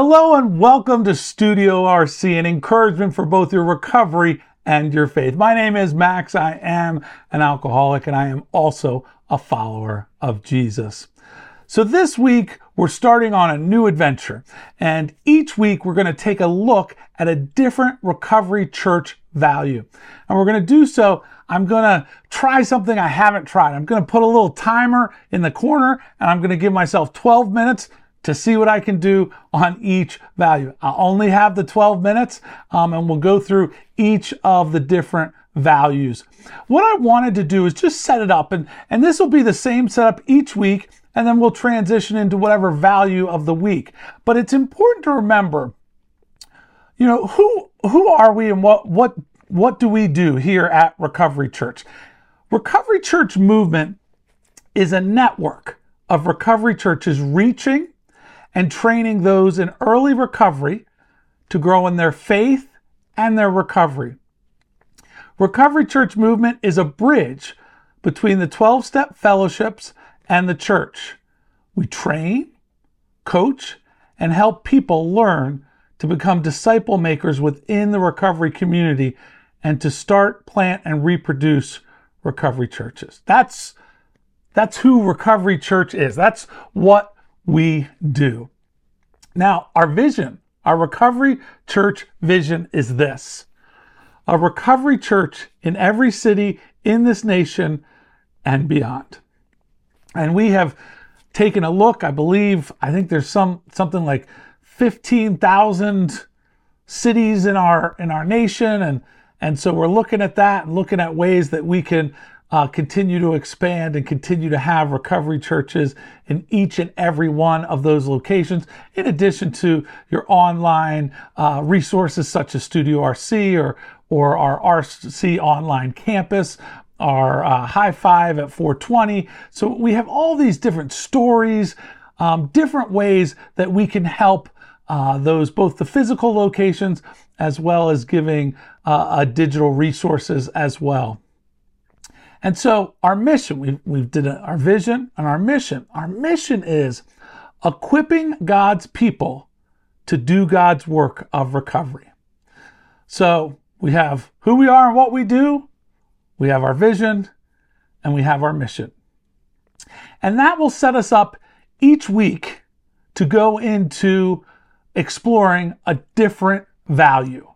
Hello and welcome to Studio RC, an encouragement for both your recovery and your faith. My name is Max. I am an alcoholic and I am also a follower of Jesus. So this week we're starting on a new adventure and each week we're going to take a look at a different recovery church value. And we're going to do so. I'm going to try something I haven't tried. I'm going to put a little timer in the corner and I'm going to give myself 12 minutes to see what I can do on each value. I'll only have the 12 minutes um, and we'll go through each of the different values. What I wanted to do is just set it up and, and this will be the same setup each week and then we'll transition into whatever value of the week. But it's important to remember, you know, who who are we and what what what do we do here at Recovery Church? Recovery Church movement is a network of recovery churches reaching and training those in early recovery to grow in their faith and their recovery. Recovery Church movement is a bridge between the 12 step fellowships and the church. We train, coach, and help people learn to become disciple makers within the recovery community and to start, plant, and reproduce recovery churches. That's, that's who Recovery Church is. That's what we do. Now, our vision, our Recovery Church vision is this a recovery church in every city in this nation and beyond. And we have taken a look, I believe, I think there's some something like 15,000 cities in our in our nation and and so we're looking at that and looking at ways that we can uh, continue to expand and continue to have recovery churches in each and every one of those locations, in addition to your online uh, resources such as Studio RC or, or our RC online campus, our uh, high five at 420. So we have all these different stories, um, different ways that we can help uh, those both the physical locations as well as giving uh, digital resources as well. And so our mission, we we did our vision and our mission. Our mission is equipping God's people to do God's work of recovery. So we have who we are and what we do, we have our vision, and we have our mission. And that will set us up each week to go into exploring a different value.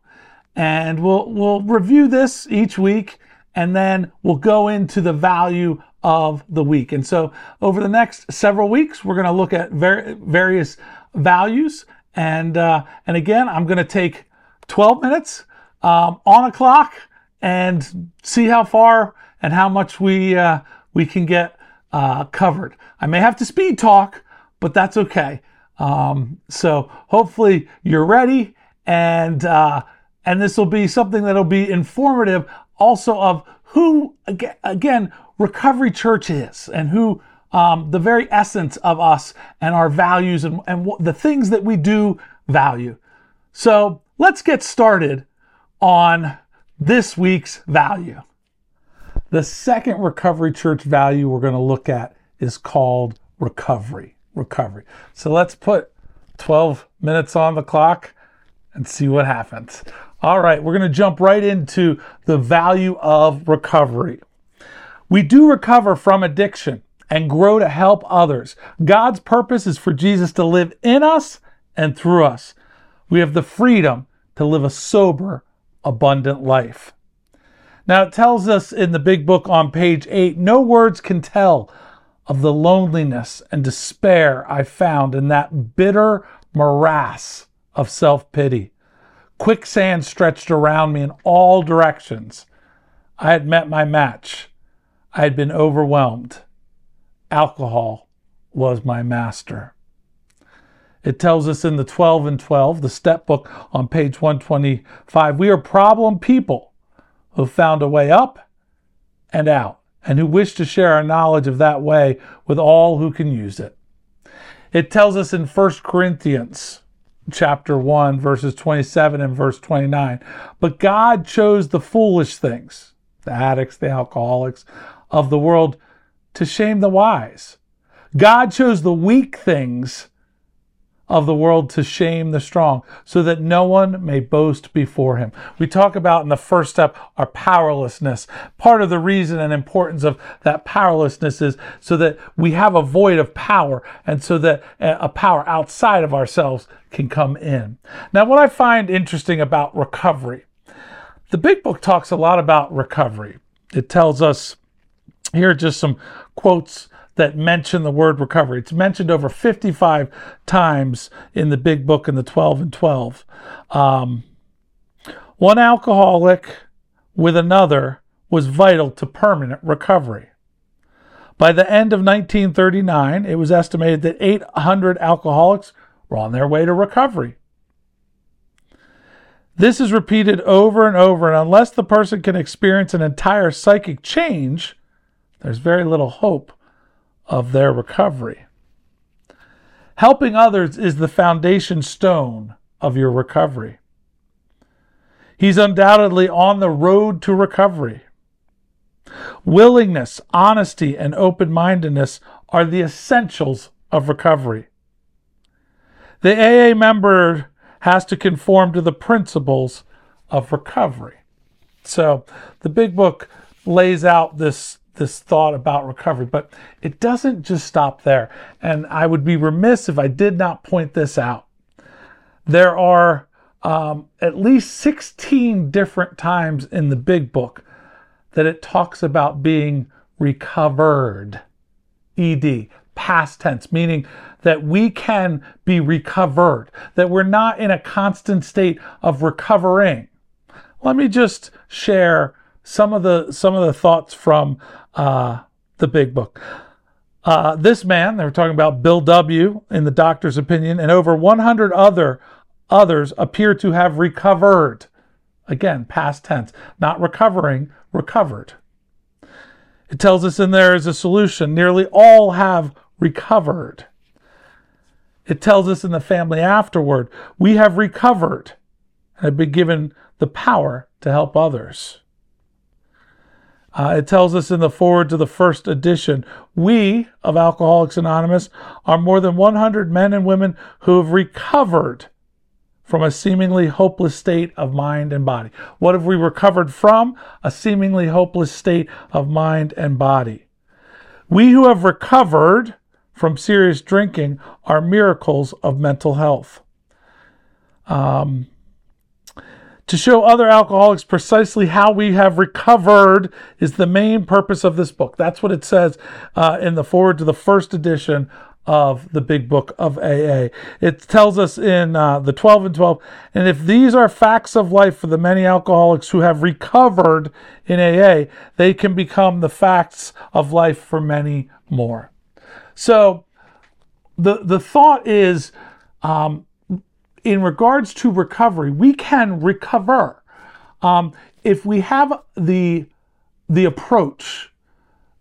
And we'll we'll review this each week and then we'll go into the value of the week. And so over the next several weeks, we're going to look at ver- various values. And, uh, and again, I'm going to take 12 minutes um, on a clock and see how far and how much we, uh, we can get uh, covered. I may have to speed talk, but that's okay. Um, so hopefully you're ready and, uh, and this will be something that'll be informative also of who, again, Recovery Church is and who um, the very essence of us and our values and, and the things that we do value. So let's get started on this week's value. The second Recovery Church value we're going to look at is called recovery. Recovery. So let's put 12 minutes on the clock and see what happens. All right, we're going to jump right into the value of recovery. We do recover from addiction and grow to help others. God's purpose is for Jesus to live in us and through us. We have the freedom to live a sober, abundant life. Now, it tells us in the big book on page eight no words can tell of the loneliness and despair I found in that bitter morass of self pity. Quicksand stretched around me in all directions. I had met my match. I had been overwhelmed. Alcohol was my master. It tells us in the 12 and 12, the step book on page 125, we are problem people who found a way up and out and who wish to share our knowledge of that way with all who can use it. It tells us in 1 Corinthians chapter 1, verses 27 and verse 29. But God chose the foolish things, the addicts, the alcoholics of the world, to shame the wise. God chose the weak things of the world to shame the strong, so that no one may boast before him. We talk about in the first step our powerlessness. Part of the reason and importance of that powerlessness is so that we have a void of power and so that uh, a power outside of ourselves can come in. Now, what I find interesting about recovery, the big book talks a lot about recovery. It tells us here are just some quotes that mention the word recovery. It's mentioned over 55 times in the big book in the 12 and 12. Um, one alcoholic with another was vital to permanent recovery. By the end of 1939, it was estimated that 800 alcoholics were on their way to recovery. This is repeated over and over, and unless the person can experience an entire psychic change, there's very little hope of their recovery. Helping others is the foundation stone of your recovery. He's undoubtedly on the road to recovery. Willingness, honesty, and open mindedness are the essentials of recovery. The AA member has to conform to the principles of recovery. So the big book lays out this this thought about recovery, but it doesn't just stop there. And I would be remiss if I did not point this out. There are um, at least 16 different times in the big book that it talks about being recovered. ED, past tense, meaning that we can be recovered, that we're not in a constant state of recovering. Let me just share some of the some of the thoughts from uh, the big book. Uh, this man, they were talking about Bill W. in the doctor's opinion, and over 100 other others appear to have recovered. Again, past tense, not recovering, recovered. It tells us in there is a solution. Nearly all have recovered. It tells us in the family afterward, we have recovered and have been given the power to help others. Uh, it tells us in the foreword to the first edition we of Alcoholics Anonymous are more than 100 men and women who have recovered from a seemingly hopeless state of mind and body. What have we recovered from? A seemingly hopeless state of mind and body. We who have recovered from serious drinking are miracles of mental health. Um, to show other alcoholics precisely how we have recovered is the main purpose of this book. That's what it says uh, in the foreword to the first edition of the big book of AA. It tells us in uh, the 12 and 12, and if these are facts of life for the many alcoholics who have recovered in AA, they can become the facts of life for many more. So the, the thought is, um, in regards to recovery, we can recover um, if we have the the approach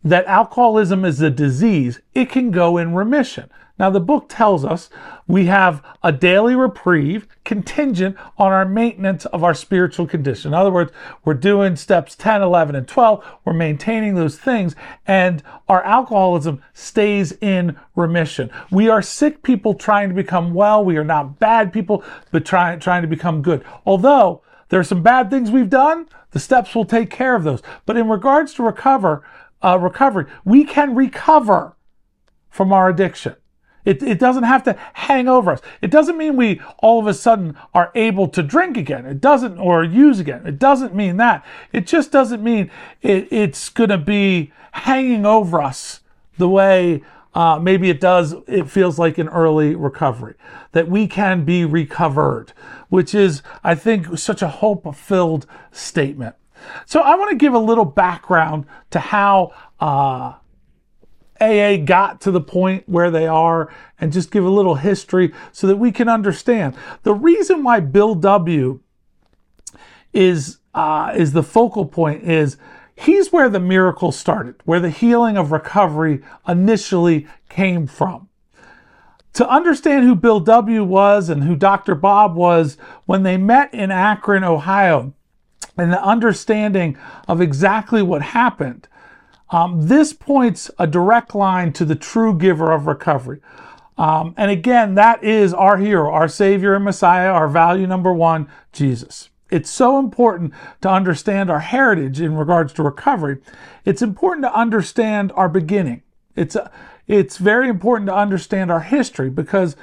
that alcoholism is a disease. It can go in remission. Now, the book tells us we have a daily reprieve contingent on our maintenance of our spiritual condition. In other words, we're doing steps 10, 11, and 12. We're maintaining those things, and our alcoholism stays in remission. We are sick people trying to become well. We are not bad people, but trying, trying to become good. Although there are some bad things we've done, the steps will take care of those. But in regards to recover, uh, recovery, we can recover from our addiction. It, it doesn't have to hang over us. It doesn't mean we all of a sudden are able to drink again. It doesn't, or use again. It doesn't mean that. It just doesn't mean it, it's going to be hanging over us the way uh, maybe it does, it feels like an early recovery. That we can be recovered, which is, I think, such a hope filled statement. So I want to give a little background to how. Uh, AA got to the point where they are and just give a little history so that we can understand. The reason why Bill W is uh, is the focal point is he's where the miracle started, where the healing of recovery initially came from. To understand who Bill W was and who Dr. Bob was when they met in Akron, Ohio, and the understanding of exactly what happened, um, this points a direct line to the true giver of recovery. Um, and again, that is our hero, our Savior and Messiah, our value number one, Jesus. It's so important to understand our heritage in regards to recovery. It's important to understand our beginning. It's, a, it's very important to understand our history because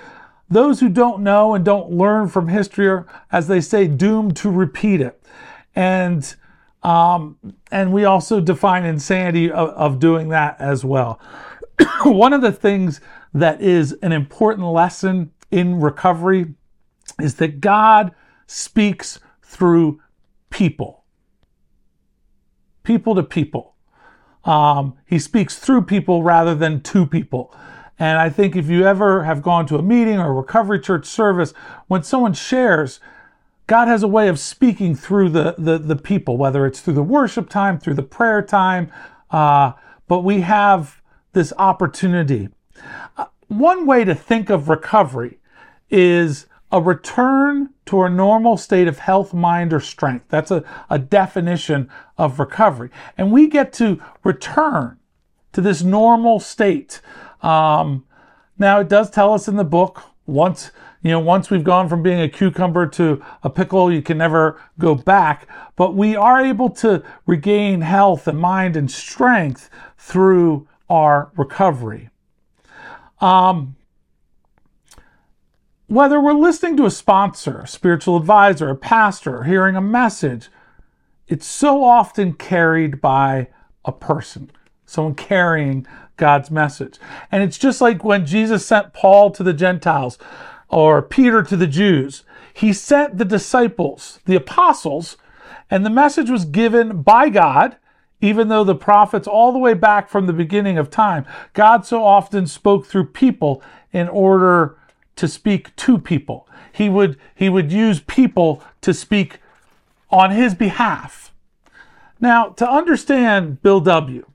those who don't know and don't learn from history are, as they say, doomed to repeat it. And um, and we also define insanity of, of doing that as well. One of the things that is an important lesson in recovery is that God speaks through people, people to people. Um, he speaks through people rather than to people. And I think if you ever have gone to a meeting or a recovery church service, when someone shares, God has a way of speaking through the, the, the people, whether it's through the worship time, through the prayer time. Uh, but we have this opportunity. Uh, one way to think of recovery is a return to a normal state of health, mind, or strength. That's a, a definition of recovery. And we get to return to this normal state. Um, now, it does tell us in the book once you know once we've gone from being a cucumber to a pickle you can never go back. But we are able to regain health and mind and strength through our recovery. Um, whether we're listening to a sponsor, a spiritual advisor, a pastor, or hearing a message, it's so often carried by a person, someone carrying God's message. And it's just like when Jesus sent Paul to the Gentiles or Peter to the Jews. He sent the disciples, the apostles, and the message was given by God, even though the prophets, all the way back from the beginning of time, God so often spoke through people in order to speak to people. He would, he would use people to speak on his behalf. Now, to understand Bill W.,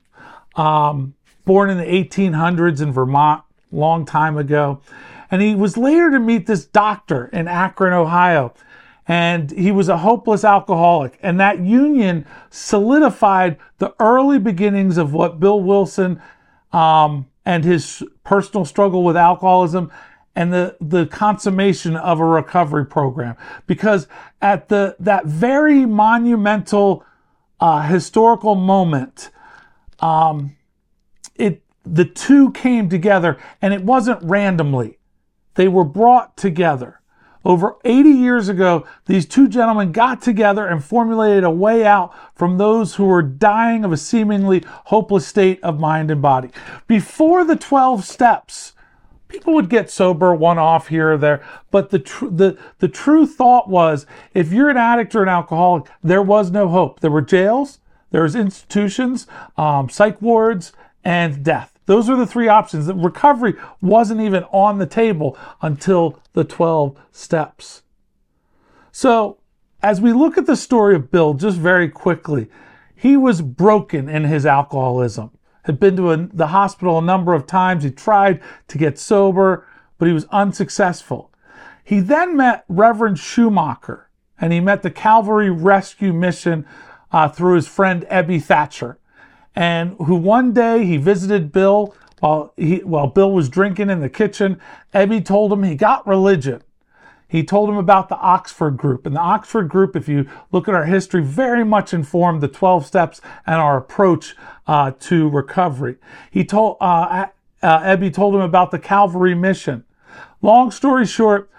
um, born in the 1800s in Vermont, long time ago, and he was later to meet this doctor in Akron, Ohio. And he was a hopeless alcoholic. And that union solidified the early beginnings of what Bill Wilson um, and his personal struggle with alcoholism and the, the consummation of a recovery program. Because at the, that very monumental uh, historical moment, um, it, the two came together and it wasn't randomly. They were brought together. Over 80 years ago, these two gentlemen got together and formulated a way out from those who were dying of a seemingly hopeless state of mind and body. Before the 12 steps, people would get sober one off here or there but the, tr- the, the true thought was if you're an addict or an alcoholic there was no hope there were jails there was institutions um, psych wards and death those were the three options the recovery wasn't even on the table until the 12 steps so as we look at the story of bill just very quickly he was broken in his alcoholism had been to a, the hospital a number of times. He tried to get sober, but he was unsuccessful. He then met Reverend Shoemaker and he met the Calvary Rescue Mission uh, through his friend Ebby Thatcher, and who one day he visited Bill while he while Bill was drinking in the kitchen. Ebby told him he got religion he told him about the Oxford group. And the Oxford group, if you look at our history, very much informed the 12 steps and our approach uh, to recovery. He told, uh, uh, Ebby told him about the Calvary mission. Long story short,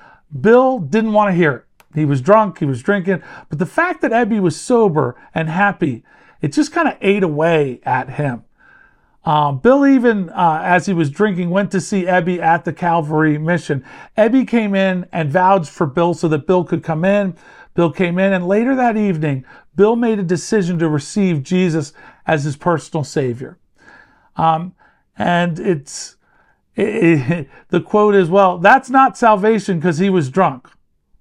Bill didn't want to hear it. He was drunk, he was drinking, but the fact that Ebby was sober and happy, it just kind of ate away at him. Uh, Bill even, uh, as he was drinking, went to see Ebby at the Calvary mission. Ebby came in and vouched for Bill so that Bill could come in. Bill came in, and later that evening, Bill made a decision to receive Jesus as his personal Savior. Um, and it's it, it, the quote is, "Well, that's not salvation because he was drunk."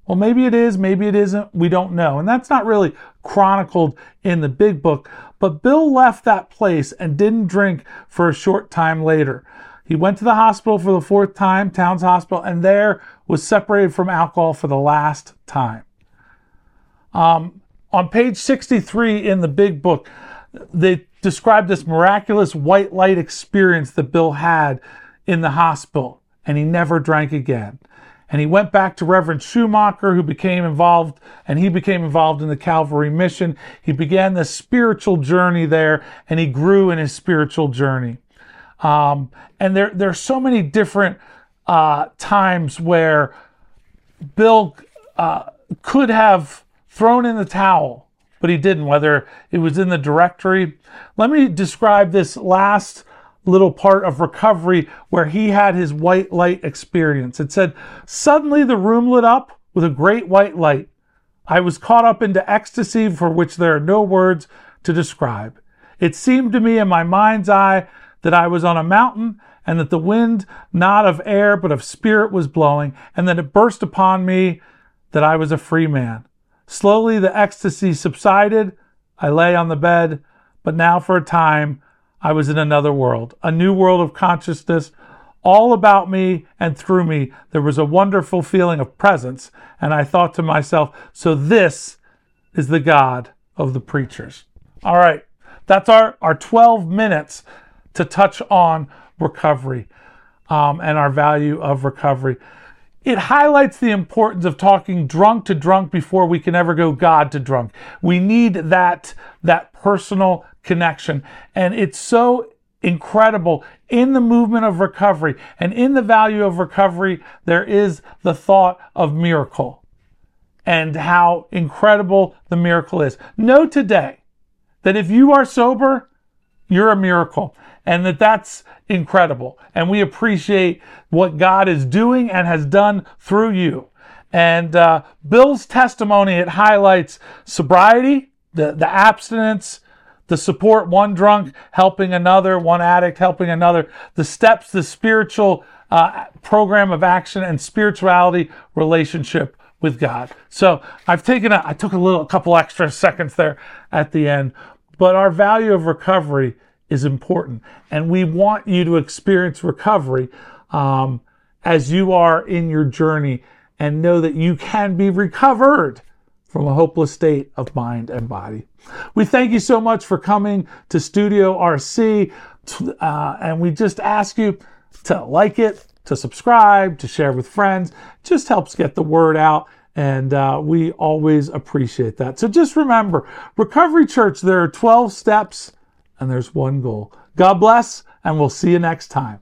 Well, maybe it is, maybe it isn't. We don't know, and that's not really chronicled in the big book. But Bill left that place and didn't drink for a short time later. He went to the hospital for the fourth time, Towns Hospital, and there was separated from alcohol for the last time. Um, on page 63 in the big book, they describe this miraculous white light experience that Bill had in the hospital. and he never drank again. And he went back to Reverend Shoemaker, who became involved, and he became involved in the Calvary mission. He began the spiritual journey there, and he grew in his spiritual journey. Um, and there, there are so many different uh, times where Bill uh, could have thrown in the towel, but he didn't, whether it was in the directory. Let me describe this last little part of recovery where he had his white light experience. It said, Suddenly the room lit up with a great white light. I was caught up into ecstasy for which there are no words to describe. It seemed to me in my mind's eye that I was on a mountain and that the wind, not of air, but of spirit, was blowing, and that it burst upon me that I was a free man. Slowly the ecstasy subsided. I lay on the bed, but now for a time I was in another world, a new world of consciousness. All about me and through me, there was a wonderful feeling of presence. And I thought to myself, so this is the God of the preachers. All right, that's our, our 12 minutes to touch on recovery um, and our value of recovery. It highlights the importance of talking drunk to drunk before we can ever go God to drunk. We need that, that personal connection. And it's so incredible in the movement of recovery and in the value of recovery, there is the thought of miracle and how incredible the miracle is. Know today that if you are sober, you're a miracle and that that's incredible. And we appreciate what God is doing and has done through you. And uh, Bill's testimony, it highlights sobriety, the, the abstinence, the support one drunk helping another, one addict helping another, the steps, the spiritual uh, program of action and spirituality relationship with God. So I've taken a, I took a little, a couple extra seconds there at the end, but our value of recovery is important. And we want you to experience recovery um, as you are in your journey and know that you can be recovered from a hopeless state of mind and body. We thank you so much for coming to Studio RC. Uh, and we just ask you to like it, to subscribe, to share with friends. Just helps get the word out. And uh, we always appreciate that. So just remember, Recovery Church, there are 12 steps and there's one goal. God bless, and we'll see you next time.